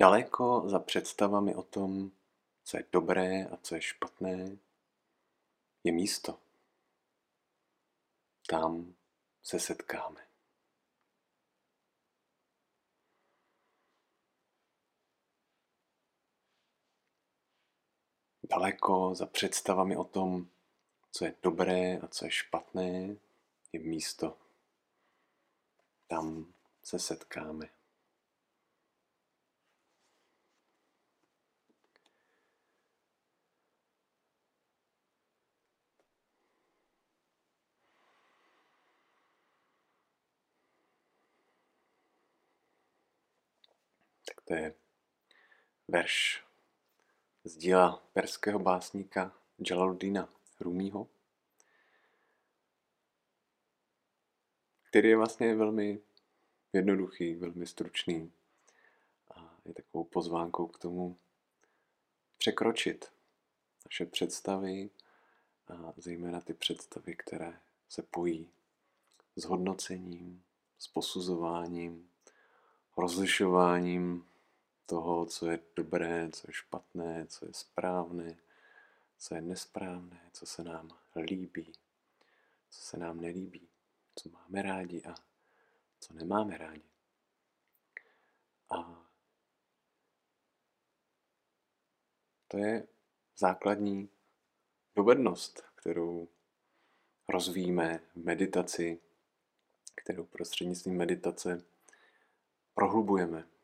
Daleko za představami o tom, co je dobré a co je špatné, je místo. Tam se setkáme. Daleko za představami o tom, co je dobré a co je špatné, je místo. Tam se setkáme. Tak to je verš z díla perského básníka Jalaluddina Rumího, který je vlastně velmi jednoduchý, velmi stručný a je takovou pozvánkou k tomu překročit naše představy a zejména ty představy, které se pojí s hodnocením, s posuzováním, rozlišováním toho, co je dobré, co je špatné, co je správné, co je nesprávné, co se nám líbí, co se nám nelíbí, co máme rádi a co nemáme rádi. A to je základní dovednost, kterou rozvíjíme v meditaci, kterou prostřednictvím meditace prohlubujeme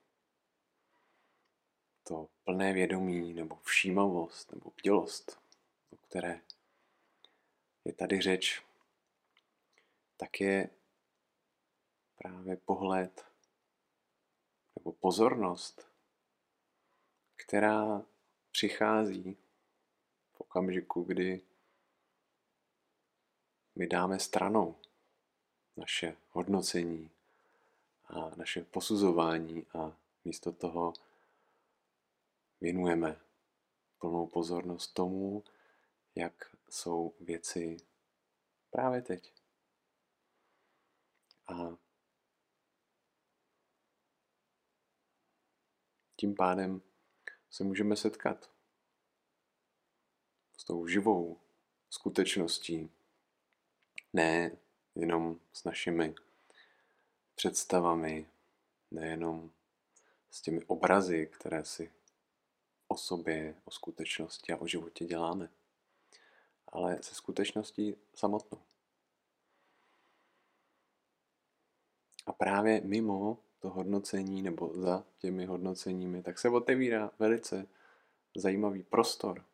to plné vědomí nebo všímavost nebo bdělost, o které je tady řeč, tak je právě pohled nebo pozornost, která přichází v okamžiku, kdy my dáme stranou naše hodnocení a naše posuzování a místo toho věnujeme plnou pozornost tomu, jak jsou věci právě teď. A tím pádem se můžeme setkat s tou živou skutečností, ne jenom s našimi představami, nejenom s těmi obrazy, které si o sobě, o skutečnosti a o životě děláme, ale se skutečností samotnou. A právě mimo to hodnocení nebo za těmi hodnoceními, tak se otevírá velice zajímavý prostor,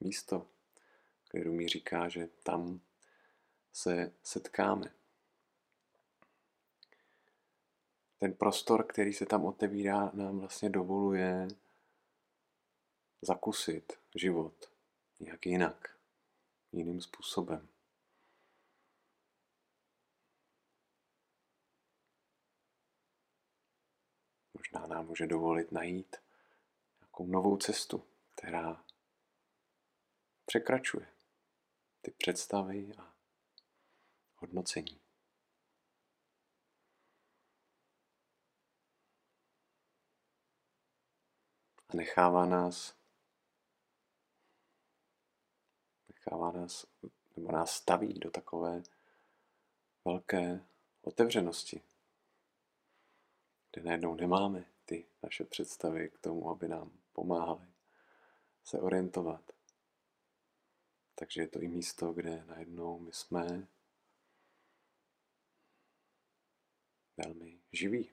místo, který mi říká, že tam se setkáme. Ten prostor, který se tam otevírá, nám vlastně dovoluje zakusit život nějak jinak, jiným způsobem. Možná nám může dovolit najít nějakou novou cestu, která překračuje ty představy a hodnocení. A nechává nás nechává nás, nebo nás staví do takové velké otevřenosti, kde najednou nemáme ty naše představy k tomu, aby nám pomáhali se orientovat. Takže je to i místo, kde najednou my jsme velmi živí.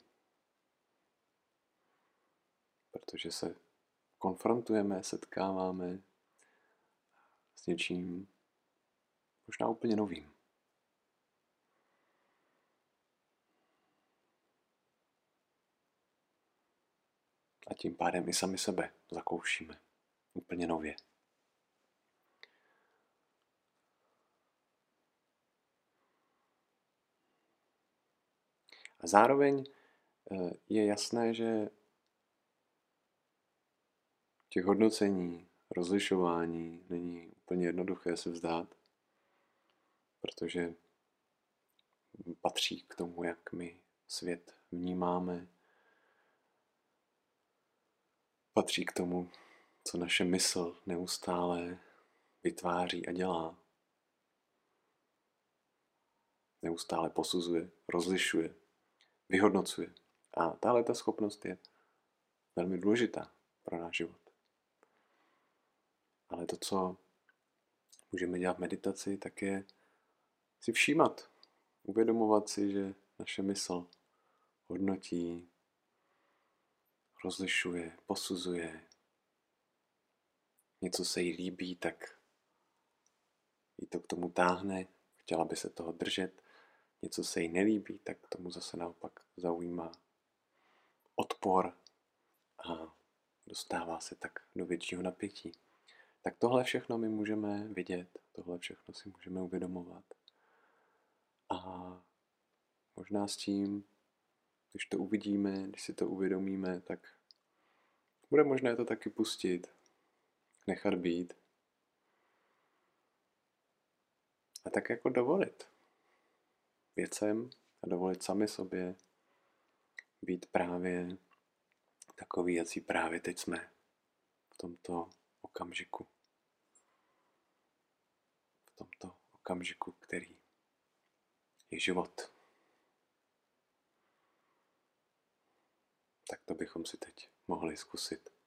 Protože se konfrontujeme, setkáváme s něčím možná úplně novým. A tím pádem i sami sebe zakoušíme úplně nově. A zároveň eh, je jasné, že těch hodnocení, rozlišování není úplně jednoduché se vzdát, protože patří k tomu, jak my svět vnímáme. patří k tomu, co naše mysl neustále vytváří a dělá. Neustále posuzuje, rozlišuje, vyhodnocuje. A tahle ta schopnost je velmi důležitá pro náš život. Ale to, co můžeme dělat meditaci, tak je si všímat, uvědomovat si, že naše mysl hodnotí, rozlišuje, posuzuje. Něco se jí líbí, tak jí to k tomu táhne, chtěla by se toho držet. Něco se jí nelíbí, tak k tomu zase naopak zaujímá odpor a dostává se tak do většího napětí. Tak tohle všechno my můžeme vidět, tohle všechno si můžeme uvědomovat. A možná s tím, když to uvidíme, když si to uvědomíme, tak bude možné to taky pustit, nechat být. A tak jako dovolit věcem a dovolit sami sobě být právě takový, jaký právě teď jsme v tomto okamžiku. V tomto okamžiku, který je život. Tak to bychom si teď mohli zkusit.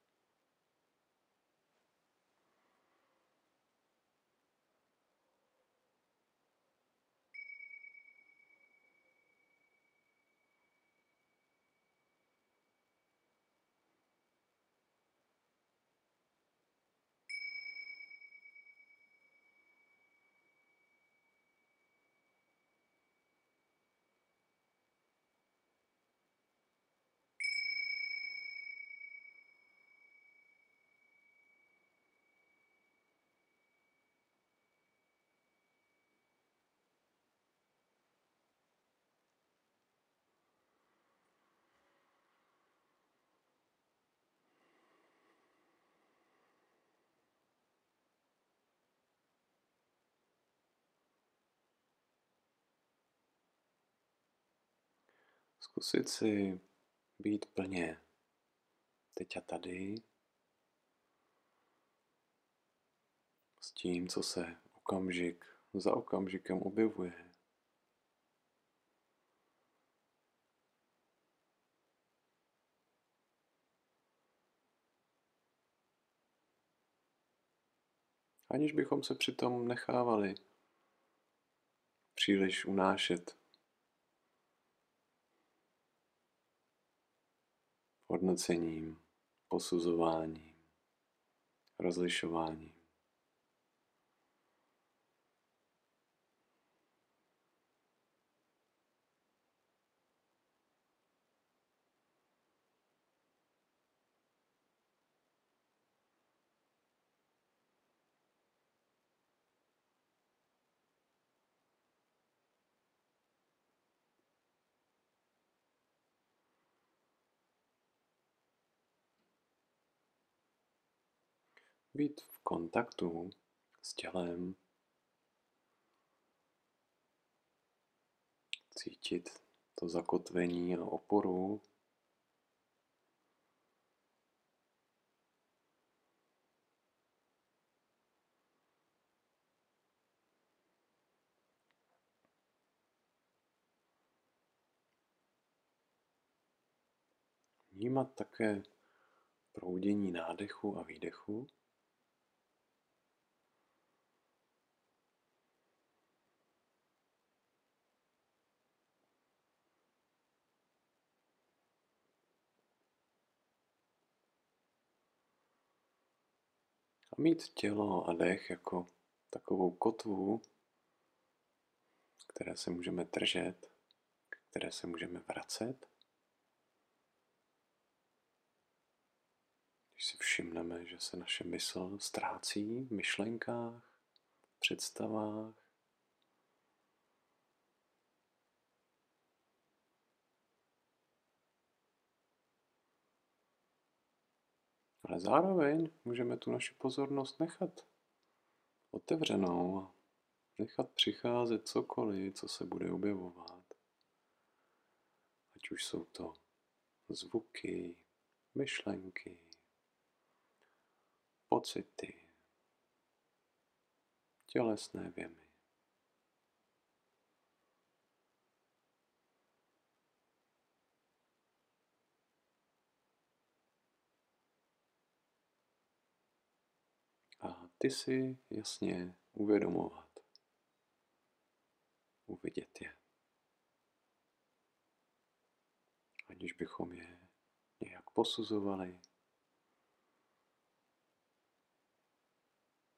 Zkusit si být plně teď a tady s tím, co se okamžik za okamžikem objevuje. Aniž bychom se přitom nechávali příliš unášet hodnocením, posuzováním, rozlišováním. Být v kontaktu s tělem, cítit to zakotvení a oporu. Vnímat také proudění nádechu a výdechu. A mít tělo a dech jako takovou kotvu, které se můžeme držet, které se můžeme vracet. Když si všimneme, že se naše mysl ztrácí v myšlenkách, představách, Ale zároveň můžeme tu naši pozornost nechat otevřenou a nechat přicházet cokoliv, co se bude objevovat. Ať už jsou to zvuky, myšlenky, pocity, tělesné věmy. A ty si jasně uvědomovat, uvidět je. Aniž bychom je nějak posuzovali,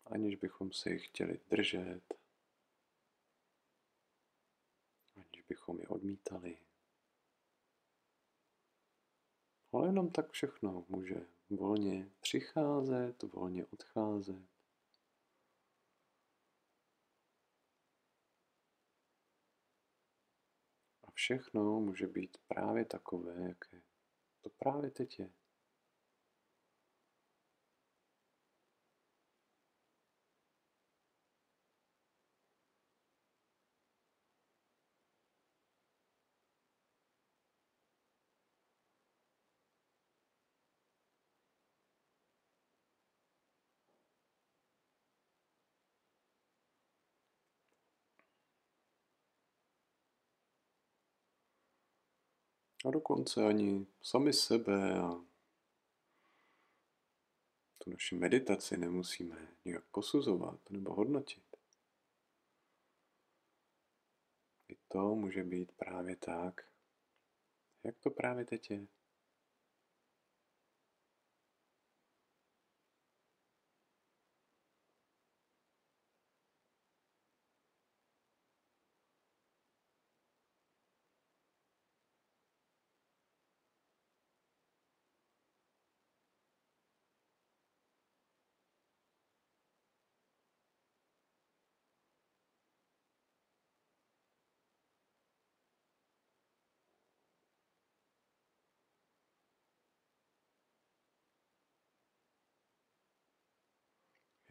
aniž bychom se jich chtěli držet, aniž bychom je odmítali. Ale jenom tak všechno může volně přicházet, volně odcházet. Všechno může být právě takové, jaké to právě teď je. A dokonce ani sami sebe a tu naši meditaci nemusíme nějak posuzovat nebo hodnotit. I to může být právě tak, jak to právě teď je.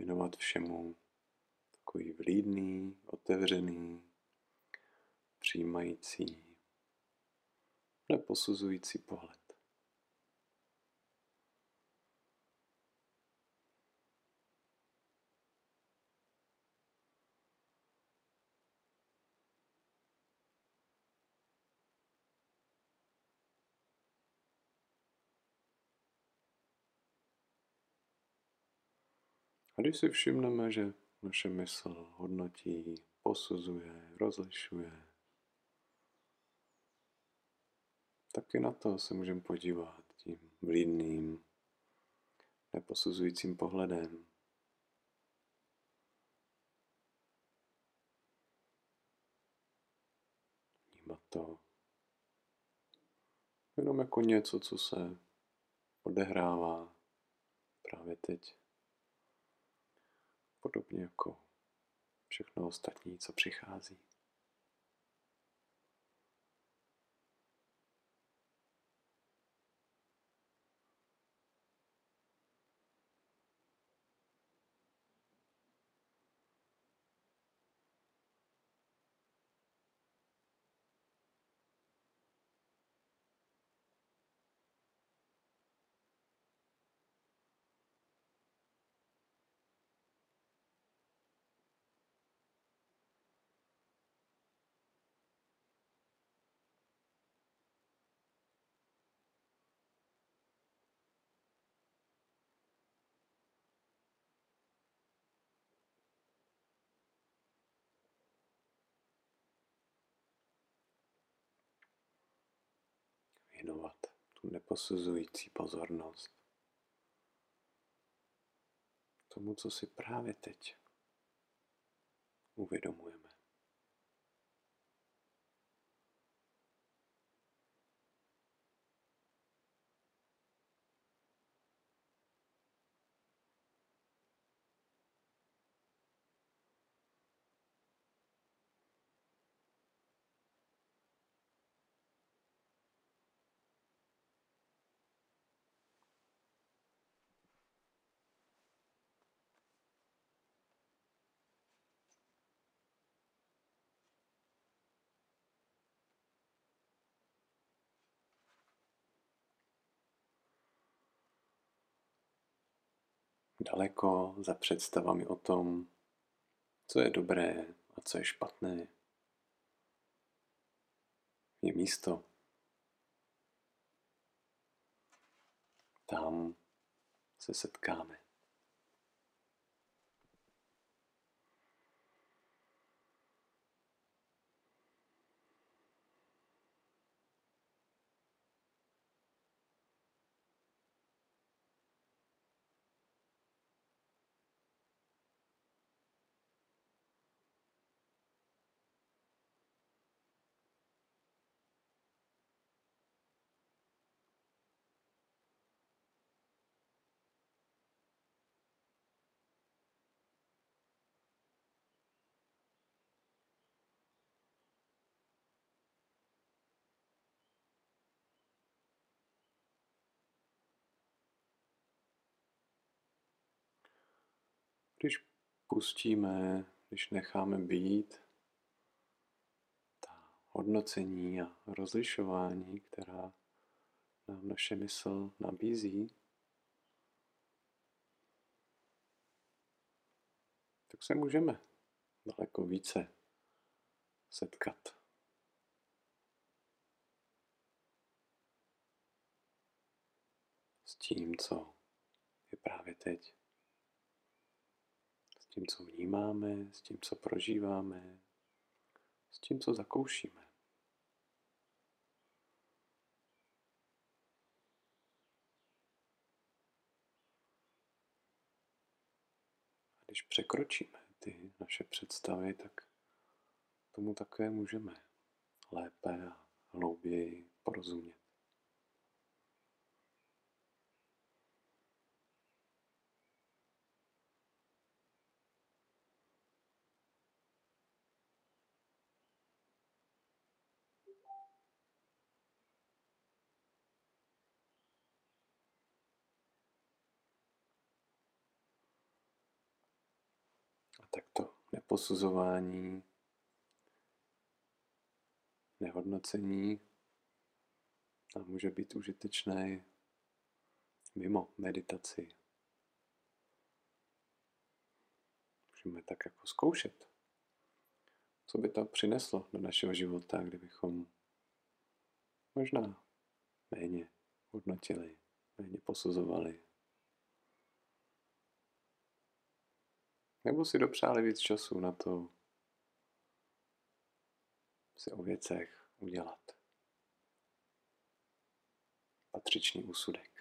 Věnovat všemu takový vlídný, otevřený, přijímající, neposuzující pohled. A když si všimneme, že naše mysl hodnotí, posuzuje, rozlišuje, taky na to se můžeme podívat tím vlídným, neposuzujícím pohledem. Vnímat to jenom jako něco, co se odehrává právě teď. Podobně jako všechno ostatní, co přichází. Věnovat tu neposuzující pozornost tomu, co si právě teď uvědomujeme. Daleko za představami o tom, co je dobré a co je špatné. Je místo. Tam se setkáme. Když pustíme, když necháme být ta hodnocení a rozlišování, která nám naše mysl nabízí, tak se můžeme daleko více setkat. S tím, co je právě teď tím, co vnímáme, s tím, co prožíváme, s tím, co zakoušíme. A když překročíme ty naše představy, tak tomu také můžeme lépe a hlouběji porozumět. tak to neposuzování, nehodnocení a může být užitečné mimo meditaci. Můžeme tak jako zkoušet, co by to přineslo do našeho života, kdybychom možná méně hodnotili, méně posuzovali. Nebo si dopřáli víc času na to si o věcech udělat patřičný úsudek.